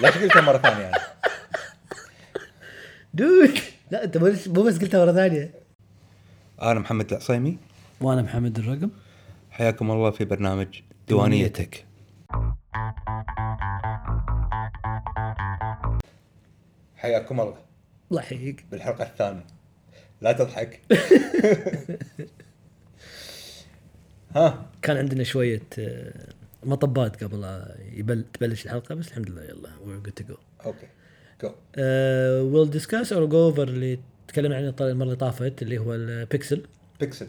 ليش قلتها مرة ثانية؟ يعني؟ دود لا انت مو بس- مو بس قلتها مرة ثانية. أنا محمد العصيمي. وأنا محمد الرقم. حياكم الله في برنامج ديوانيتك حياكم الله. الله يحييك. بالحلقة الثانية. لا تضحك. ها؟ كان عندنا شوية آه، مطبات قبل يبل تبلش الحلقة بس الحمد لله يلا we're good to go. okay جو uh, we'll discuss or go over اللي تكلمنا عنه المرة اللي طافت اللي هو البيكسل Pixel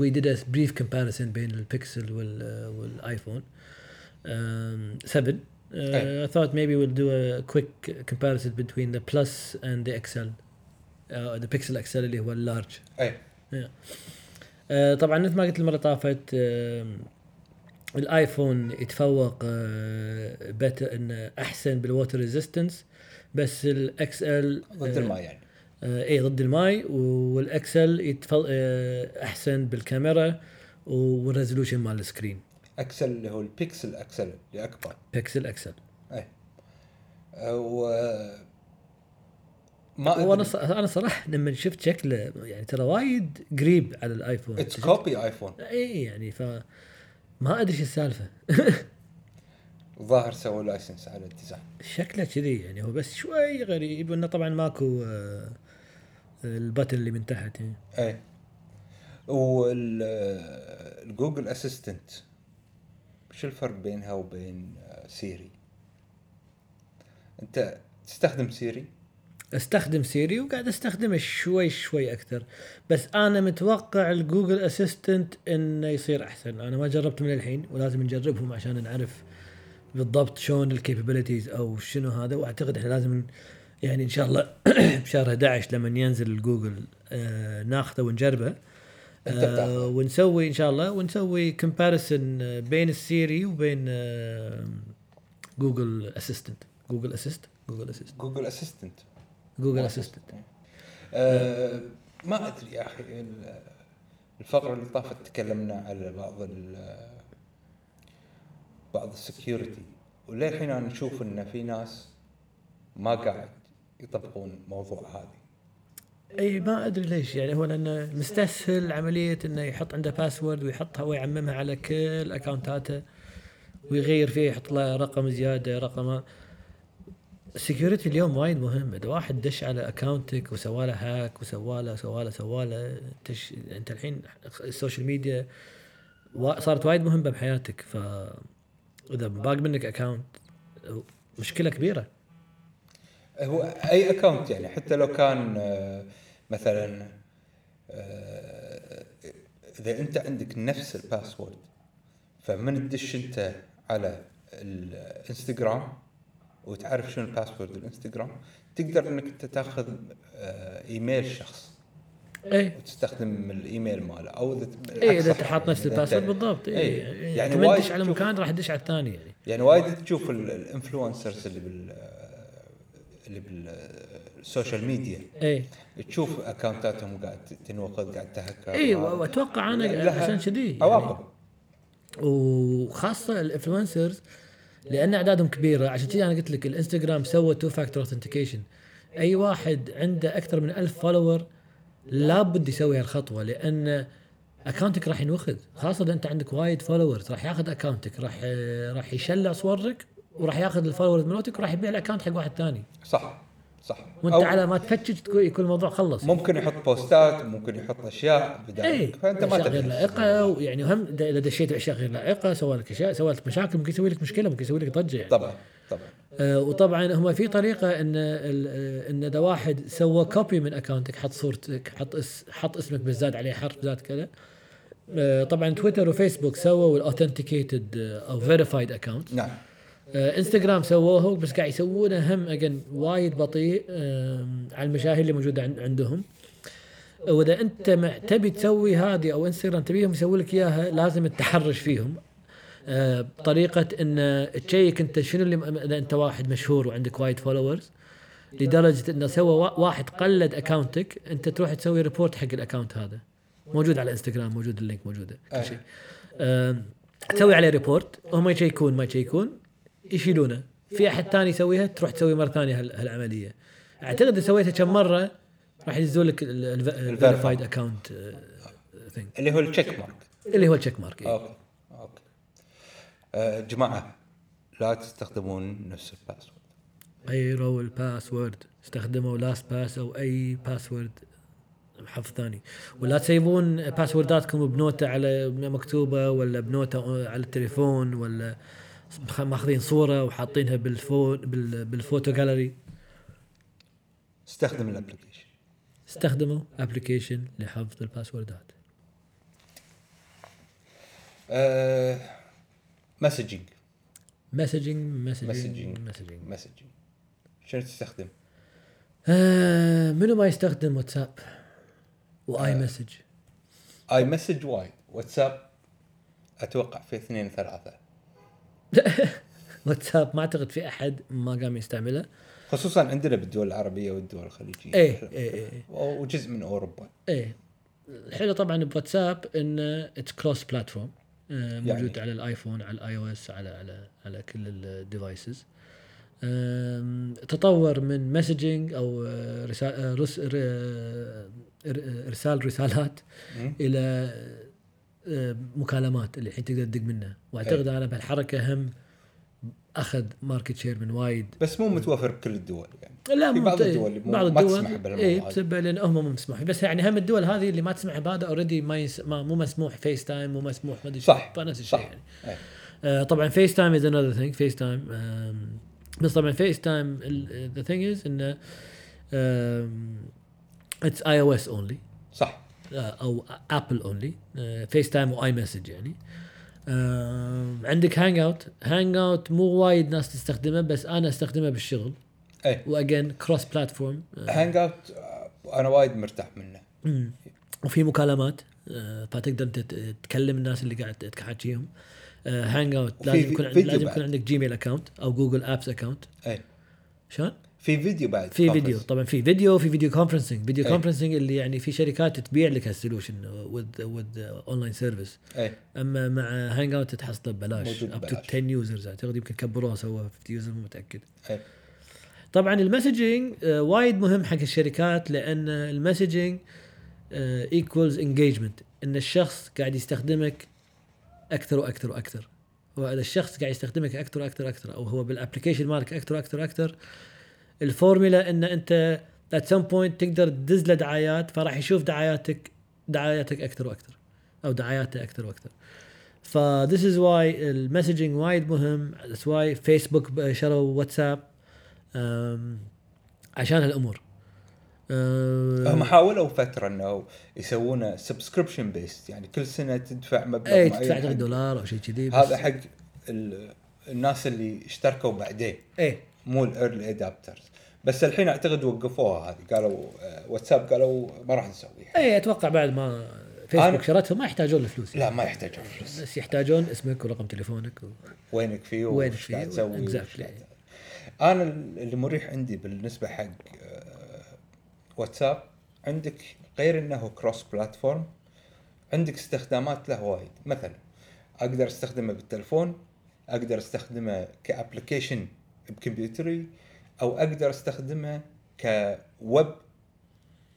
we did a brief comparison بين البيكسل وال والايفون um, 7 Uh, أي. I thought maybe we'll do a quick comparison between the Plus and the XL uh, the Pixel XL اللي هو ال large أي. آه، طبعا مثل ما قلت المرة اللي طافت آم، الآيفون يتفوق آه، better انه أحسن بال water resistance بس ال XL ضد الماء يعني. اي ضد الماي وال XL يتفوق آه، أحسن بالكاميرا وال resolution مال ال screen. XL اللي هو البيكسل XL اللي أكبر. بيكسل XL اي و ما وأنا ص- أنا صراحة لما شفت شكله يعني ترى وايد قريب على الآيفون. It's copy iPhone اي يعني ف ما أدري شو السالفة. الظاهر سووا license على ال design. شكله كذي يعني هو بس شوي غريب إنه طبعا ماكو آه، ال button اللي من تحت يعني. اي وال Google Assistant شو الفرق بينها وبين آه، سيري؟ أنت تستخدم سيري؟ أستخدم سيري وقاعد أستخدمه شوي شوي أكثر. بس أنا متوقع ال Google Assistant إنه يصير أحسن. أنا ما جربت من الحين ولازم نجربهم عشان نعرف بالضبط شلون ال capabilities أو شنو هذا. وأعتقد إحنا لازم يعني إن شاء الله بشهر 11 لما ينزل الجوجل آه ناخذه ونجربه آه. ونسوي إن شاء الله ونسوي comparison بين السيري وبين آه جوجل اسيستنت جوجل اسيست جوجل اسيست جوجل اسيستنت جوجل اسيستنت آه ما أدري يا أخي ال- الفقرة اللي طافت تكلمنا على بعض ال بعض ال security. وللحين أنا نشوف إن في ناس ما قاعد يطبقون الموضوع هذه. أي ما أدري ليش. يعني هو لأنه مستسهل عملية إنه يحط عنده password ويحطها ويعممها على كل account اته ويغير فيه يحط له رقم زيادة رقم ال security اليوم وايد مهم. إذا واحد دش على اكونتك وسوى له hack وسوى له سوى له سوى له تش... أنت الحين ال social media وا- صارت وايد مهمة بحياتك. ف إذا باق منك account مشكلة كبيرة. هو أي account يعني؟ حتى لو كان مثلا إذا أنت عندك نفس ال password فمن تدش أنت على الانستغرام وتعرف شنو ال password ال Instagram تقدر إنك انت تاخذ آه، إيميل شخص. اي وتستخدم الإيميل ماله أو إذا اي إذا حاط نفس ال password بالضبط اي إي، يعني يعني وايد تدش على مكان راح تدش على الثاني يعني. يعني وايد تشوف ال- influencers اللي بال اللي بال social media. اي تشوف account اتهم قاعد تنوقد قاعد تهكر. اي. وأتوقع أنا عشان كذي يعني. عواقب وخاصة ال influencers لأن أعدادهم كبيرة. عشان كذي أنا قلت لك الإنستغرام سوى two factor authentication أي واحد عنده أكثر من ألف follower لابد يسوي هالخطوة لأن اكونتك راح ينوخذ. خاصة إذا أنت عندك وايد followers راح ياخذ اكونتك راح راح يشلع صورك وراح ياخذ ال followers مالتك وراح يبيع ال account حق واحد ثاني. صح. صح. وانت على ما تفتش تكون يكون الموضوع خلص. ممكن يحط post ات ممكن يحط أشياء اي بدالك فأنت ما أشياء غير تدري لائقة ويعني هم إذا دشيت بأشياء غير لائقة سوى لك أشياء سوى لك مشاكل ممكن يسوي لك مشكلة ممكن يسوي لك ضجة يعني. طبعا طبعا. آه وطبعا هم في طريقة إن آه، إن إذا واحد سوى copy من اكونتك حط صورتك حط اس حط اسمك بس زاد عليه حرف زاد كذا. آه طبعا تويتر وفيسبوك سووا ال authenticated أو verified account نعم. آه انستغرام سووه بس قاعد يسوونه هم اجن وايد بطيء على المشاهير اللي موجودة عن- عندهم. وإذا أنت تبي تسوي هذه أو انستغرام تبيهم يسوي لك إياها لازم التحرش فيهم. آه، بطريقة إن check أنت شنو اللي إذا أنت واحد مشهور وعندك وايد followers لدرجة إنه سوى وا- واحد قلد اكونتك أنت تروح تسوي report حق ال account هذا. موجود على انستغرام موجود ال link موجودة كل. شيء. تسوي عليه report هم يشيكون ما يشيكون. يشيلونه. في أحد ثاني يسويها تروح تسوي مرة ثانية هال- هالعملية. أعتقد إذا سويتها كم مرة راح ينزل لك الفيريفايد اكونت ثينج اللي هو ال check mark اللي هو ال check mark إيه. okay okay. آه جماعة لا تستخدمون نفس ال password. غيروا ال password استخدموا LastPass أو أي password حفظ ثاني. ولا تسيبون password اتكم ب note على مكتوبة ولا ب note على التليفون ولا ماخذين صورة وحاطينها بالفو بال- بال photo gallery استخدم ال application استخدموا application لحفظ ال password ات. آه messaging مسجنج مسجنج مسجنج مسجنج مسجنج شنو تستخدم؟ آه منو ما يستخدم واتساب؟ و iMessage iMessage وايد. واتساب أتوقع في اثنين ثلاثة واتساب ما أعتقد في أحد ما قام يستعمله. خصوصا عندنا بالدول العربية والدول الخليجية. إيه إيه إيه وجزء من أوروبا. إيه. الحلو طبعا بواتساب انه it's cross platform موجود يعني. على ال iPhone على ال iOS على على على كل ال devices تطور من messaging أو رسال رس- ر- ر- ارسال رسالات. إلى مكالمات اللي الحين تقدر تدق منها. وأعتقد أنا بهالحركة هم أخذ market share من وايد. بس مو متوفر بكل الدول يعني. لا في بعض الدول بعض ما الدول تسمح بهالموضوع اي. بسبب لأن هم مو مسموح بس يعني هم الدول هذه اللي ما تسمح بهذا already ما, يس... ما مو مسموح. FaceTime مو مسموح ما أدري شو. صح فنفس الشيء صح. يعني. إيه. آه طبعا FaceTime is another thing FaceTime بس طبعا FaceTime the thing is إنه it's iOS only صح. أو Apple only FaceTime و iMessage يعني. آه عندك Hangout Hangout مو وايد ناس تستخدمه بس أنا أستخدمه بالشغل. اي واجين كروس بلاتفورم هانج اوت أنا وايد مرتاح منه. مم. وفي مكالمات. آه، فتقدر تكلم الناس اللي قاعد تحاكيهم. Hangout وفي لازم يكون لازم. يكون عندك Gmail account أو Google Apps account اي شلون؟ في فيديو بعد في. فيديو طبعا في فيديو في video conferencing video. conferencing اللي يعني في شركات تبيع لك هال solution with with online service أما مع Hangout تحصله ببلاش up to ببلاش. 10 users اعتقد يمكن كبروها سووها 50 user مو متأكد. اي طبعا ال messaging آه، وايد مهم حق الشركات لأن ال messaging equals engagement إن الشخص قاعد يستخدمك أكثر وأكثر وأكثر. وإذا الشخص قاعد يستخدمك أكثر وأكثر وأكثر أو هو بال application مالك أكثر وأكثر وأكثر الفورمولا إن أنت at some point تقدر تدز له دعايات فراح يشوف دعاياتك دعاياتك أكثر وأكثر أو دعاياته أكثر وأكثر. ف this is why ال messaging وايد مهم that's why فيسبوك شروا واتساب عشان هالأمور. هم حاولوا فترة إنه يسوونه subscription based يعني كل سنة تدفع مبلغ اي تدفع حق- اعتقد دولار أو شيء كذي هذا حق ال- الناس اللي اشتركوا بعدين إيه. مو ال early adopters بس الحين أعتقد وقفوها هذه قالوا آه، واتساب قالوا ما راح نسويها. اي أتوقع بعد ما فيسبوك شرتهم ما يحتاجون الفلوس لا ما يحتاجون فلوس بس يحتاجون اسمك ورقم تليفونك و... وينك فيه وينك فيه قاعد تسوي exactly. أنا اللي مريح عندي بالنسبة حق آه، واتساب عندك غير إنه cross platform عندك استخدامات له وايد. مثلا أقدر أستخدمه بالتلفون أقدر أستخدمه ك application بكمبيوتري أو أقدر استخدمه كويب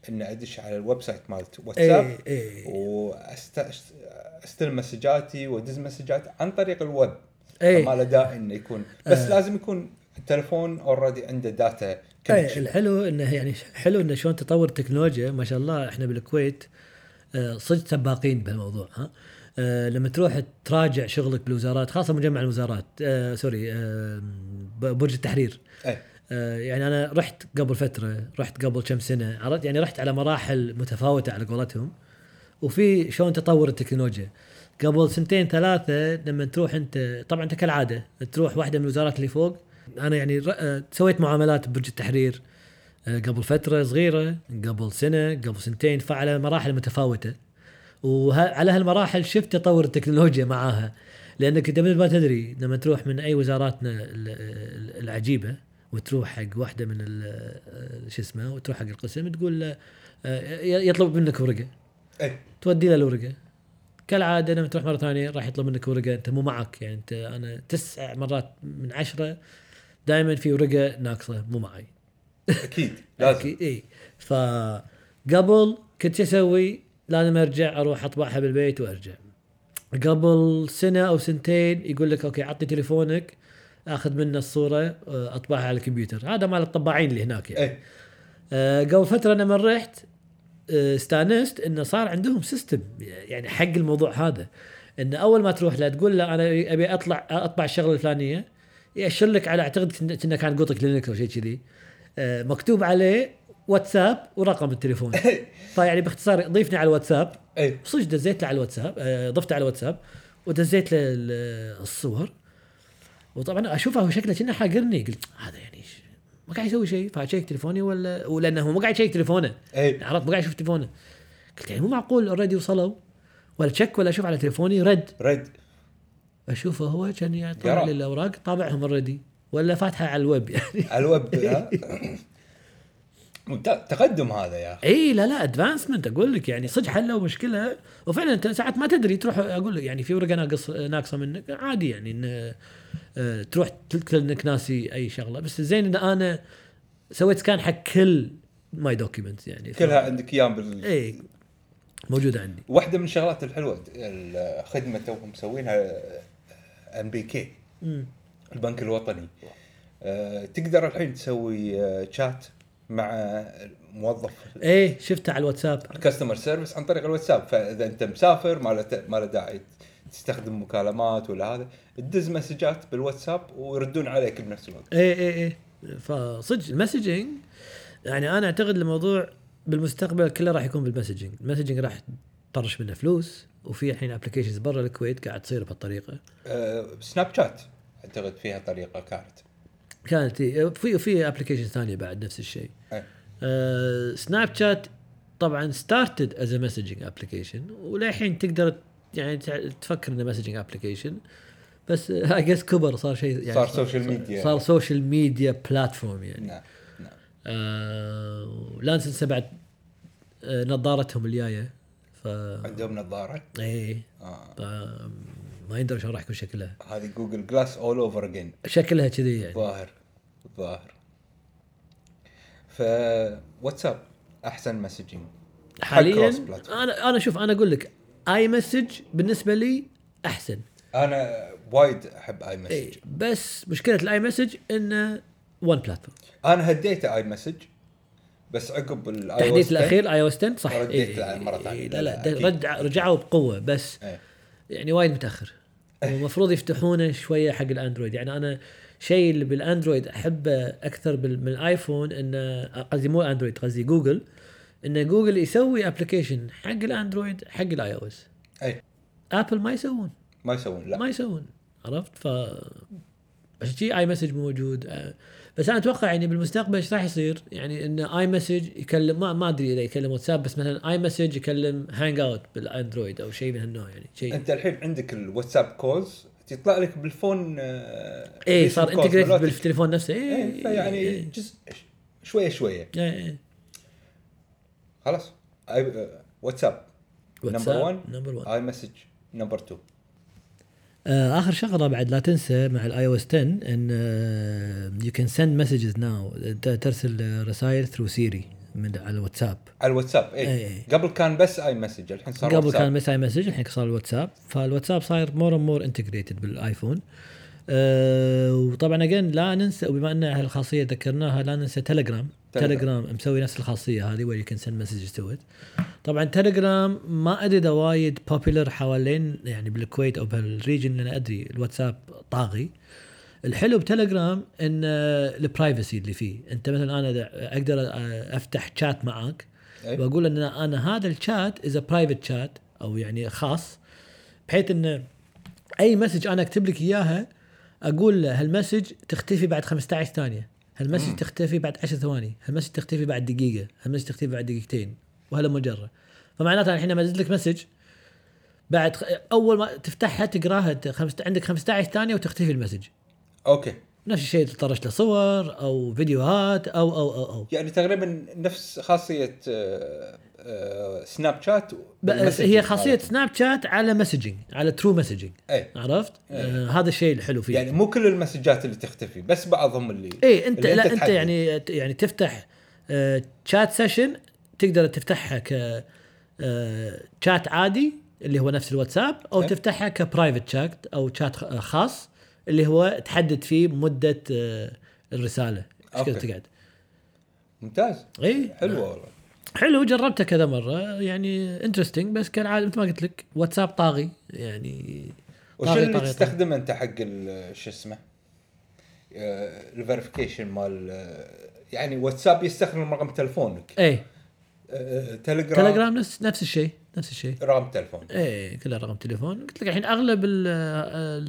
إن أدش على ال web site مالت واتساب اي اي واستلم مسجاتي وأدز مسجات عن طريق الويب إيه. ما له داعي إنه يكون بس آه. لازم يكون التلفون already عنده data اي. الحلو إنه يعني حلو إنه شلون تطور التكنولوجيا ما شاء الله إحنا بالكويت آه، صدق سباقين بهالموضوع ها آه، لما تروح تراجع شغلك بالوزارات خاصة مجمع الوزارات آه sorry ب- برج التحرير آه، يعني أنا رحت قبل فترة رحت قبل كم سنة عرفت؟ يعني رحت على مراحل متفاوتة على قولتهم وفي شلون تطور التكنولوجيا. قبل سنتين ثلاثة لما تروح أنت طبعا أنت كالعادة تروح واحدة من الوزارات اللي فوق. أنا يعني آه، سويت معاملات ببرج التحرير آه، قبل فترة صغيرة قبل سنة قبل سنتين فعلى مراحل متفاوتة. وعلى هالمراحل شفت تطور التكنولوجيا معاها. لأنك إنت ما تدري لما تروح من أي وزاراتنا ال- ال- العجيبة وتروح حق واحدة من شو اسمه وتروح حق القسم تقول له آه، يطلب منك ورقة. أي. تودي له الورقة. كالعادة لما تروح مرة ثانية راح يطلب منك ورقة أنت مو معك يعني أنت أنا تسع مرات من عشرة دائما في ورقة ناقصة مو معي. أكيد لازم. أكيد إي. فقبل كنت أسوي؟ لازم أرجع أروح أطبعها بالبيت وأرجع. قبل سنة أو سنتين يقول لك okay عطني تليفونك. آخذ منه الصورة آه، أطبعها على الكمبيوتر، هذا مال الطباعين اللي هناك يعني. إيه. آه، قبل فترة لما رحت آه، استانست إنه صار عندهم system يعني حق الموضوع هذا. انه أول ما تروح له تقول له أنا أبي أطلع أطبع الشغلة الفلانية يأشر لك على أعتقد كنا كان قوطي كلينكس أو شيء كذي. مكتوب عليه واتساب ورقم التليفون. فيعني باختصار ضيفني على الواتساب. إيه. صدق دزيت له على الواتساب ضفته على الواتساب ودزيت له ال- الصور. وطبعا اشوفه هو شكله كأنه حاقرني قلت هذا يعني ما قاعد يسوي شيء فاشيك تليفوني ولا ولأنه هو ما قاعد يشيك تليفونه. إيه. عرفت ما قاعد يشوف تليفونه. قلت يعني مو معقول already وصلوا ولا تشيك ولا أشوف على تليفوني رد. رد. أشوفه هو كان يطلع قرا. لي الأوراق طابعهم already ولا فاتحه على الويب يعني. على الويب ها؟ ممتاز تقدم هذا يا أخي. اي لا لا advancement أقول لك يعني صدق حلوا مشكله وفعلا أنت ساعات ما تدري تروح أقول لك يعني في ورقة ناقص ناقصة منك عادي يعني إن آه، تروح تذكر إنك ناسي أي شغلة. بس زين إن أنا سويت scan حق كل my document يعني. ف- كلها عندك أيام بال... اي موجودة عندي. واحدة من الشغلات الحلوة الخدمة توهم مسوينها ان بي كي. البنك الوطني. آه، تقدر الحين تسوي آه، شات مع موظف. إيه شفتها على الواتساب. ال customer service عن طريق الواتساب. فإذا أنت مسافر ما له ما له داعي تستخدم مكالمات ولا هذا تدز مسجات بالواتساب ويردون عليك بنفس الوقت. إيه إيه إيه. فصدق ال messaging يعني أنا أعتقد الموضوع بالمستقبل كله راح يكون بال messaging ال messaging راح تطرش منه فلوس وفي الحين applications برا الكويت قاعد تصير بهالطريقة. آه، سناب شات أعتقد فيها طريقة كانت. كانت في في application ثانية بعد نفس الشيء. إيه. آه سناب شات طبعا started as messaging application وللحين تقدر يعني تفكر إنه messaging application بس اي just كبر صار شيء يعني صار social media. صار social media platform يعني. نعم نعم. آه لا ننسى بعد آه نظارتهم الجاية. ف عندهم نظارة؟ إيه. آه. ما يندرى شلون راح يكون شكلها. هذه Google Glass all over again شكلها كذي يعني. ظاهر ظاهر. ف واتساب أحسن messaging حاليا. أنا أنا شوف أنا أقول لك iMessage بالنسبة لي أحسن. أنا وايد أحب iMessage اي بس مشكلة ال iMessage إنه one platform أنا هديت iMessage بس عقب الاي التحديث الأخير آي أو إس 10 صح رديت إيه، مرة إيه، ثانية. لا لا أكيد. ده رجع رجعوا بقوة بس إيه. يعني وايد متأخر. المفروض يفتحونه شوية حق الأندرويد. يعني أنا شيء اللي بالأندرويد أحبه أكثر من الآيفون إنه قصدي مو اندرويد قصدي جوجل. إن جوجل يسوي application حق الأندرويد حق الآي أو إس. أي. ابل ما يسوون. ما يسوون لا. ما يسوون. عرفت؟ ف عشان iMessage موجود. آه، بس أنا أتوقع يعني بالمستقبل إيش راح يصير؟ يعني إن iMessage يكلم ما ما أدري إذا يكلم واتساب بس مثلا iMessage يكلم Hangout بالأندرويد أو شيء من هالنوع يعني شيء أنت الحين عندك الواتساب calls تطلع لك بال phone آه، إيه recent صار integrated. بالتليفون نفسه. إيه إيه فيعني إيه، جزء شوية شوية. إيه، إيه. خلاص. آه، واتساب. number واتساب 1 number 1 iMessage number 2 آه آخر شغلة بعد لا تنسى مع ال iOS 10 ان you can send messages now ترسل رسائل through Siri من على الواتساب. على الواتساب اي إيه. قبل كان بس iMessage الحين صار قبل واتساب. كان بس iMessage الحين صار الواتساب فالواتساب صاير more more integrated بالآيفون. أه وطبعا again لا ننسى وبما أن هالخاصيه ذكرناها لا ننسى تليجرام تليجرام. مسوي نفس الخاصية هذه where you can send messages to ات طبعا تليجرام ما أدري إذا وايد popular حوالين يعني بالكويت أو بهال region أنا أدري الواتساب طاغي الحلو بتليجرام إن ال privacy اللي فيه أنت مثلا أنا أقدر آه، أفتح شات معاك إيه. وأقول إن أنا هذا ال chat is private chat أو يعني خاص بحيث إن أي message أنا أكتب لك إياها أقول له هال message تختفي بعد 15 ثانية هال message تختفي بعد 10 ثواني. هال message تختفي بعد دقيقة. هال message تختفي بعد دقيقتين. وهلا مجرة. فمعناته أنا الحين لما ازيد لك message بعد أول ما تفتحها تقراها خمسة عندك 15 ثانية وتختفي ال message. Okay. نفس الشيء تطرش له صور أو فيديوهات أو أو أو أو يعني تقريبا نفس خاصية آه، آه، Snapchat بس هي خاصية. Snapchat على messaging على true messaging اي عرفت؟ آه هذا الشيء الحلو فيه يعني مو كل المسجات اللي تختفي بس بعضهم اللي إيه انت اللي لا أنت تحدد. يعني يعني تفتح آه chat session تقدر تفتحها ك آه شات عادي اللي هو نفس الواتساب أو إيه. تفتحها ك private chat أو شات خ- خاص اللي هو تحدد فيه مده آه الرسالة. إيش كذا. تقعد؟ ممتاز. إي؟ حلو والله. حلو جربته كذا مرة. يعني interesting بس كالعاده مثل ما قلت لك واتساب طاغي. يعني وش طاغي- اللي طاغي- تستخدمه أنت حق ال- شو اسمه؟ ال verification مال آه، يعني واتساب يستخدم رقم تلفونك إيه آه، تليجرام. تليجرام نفس نفس الشيء نفس الشيء. رقم تلفون إيه كلها رقم تليفون. قلت لك الحين أغلب ال-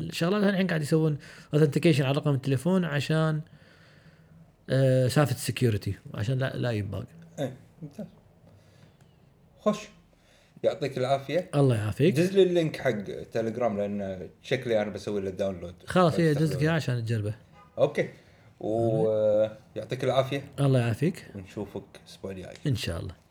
الشغلات الحين قاعد يسوون authentication على رقم التليفون عشان آه سالفة ال security عشان لا لا يباق إيه ممتاز. خش يعطيك العافية. الله يعافيك. دز لي ال link حق تليجرام لأن شكلي أنا بسوي له download خلاص هي فأستخدمه. دزك إياه عشان تجربه. Okay. ويعطيك العافية. الله يعافيك. ونشوفك الأسبوع الجاي. إن شاء الله.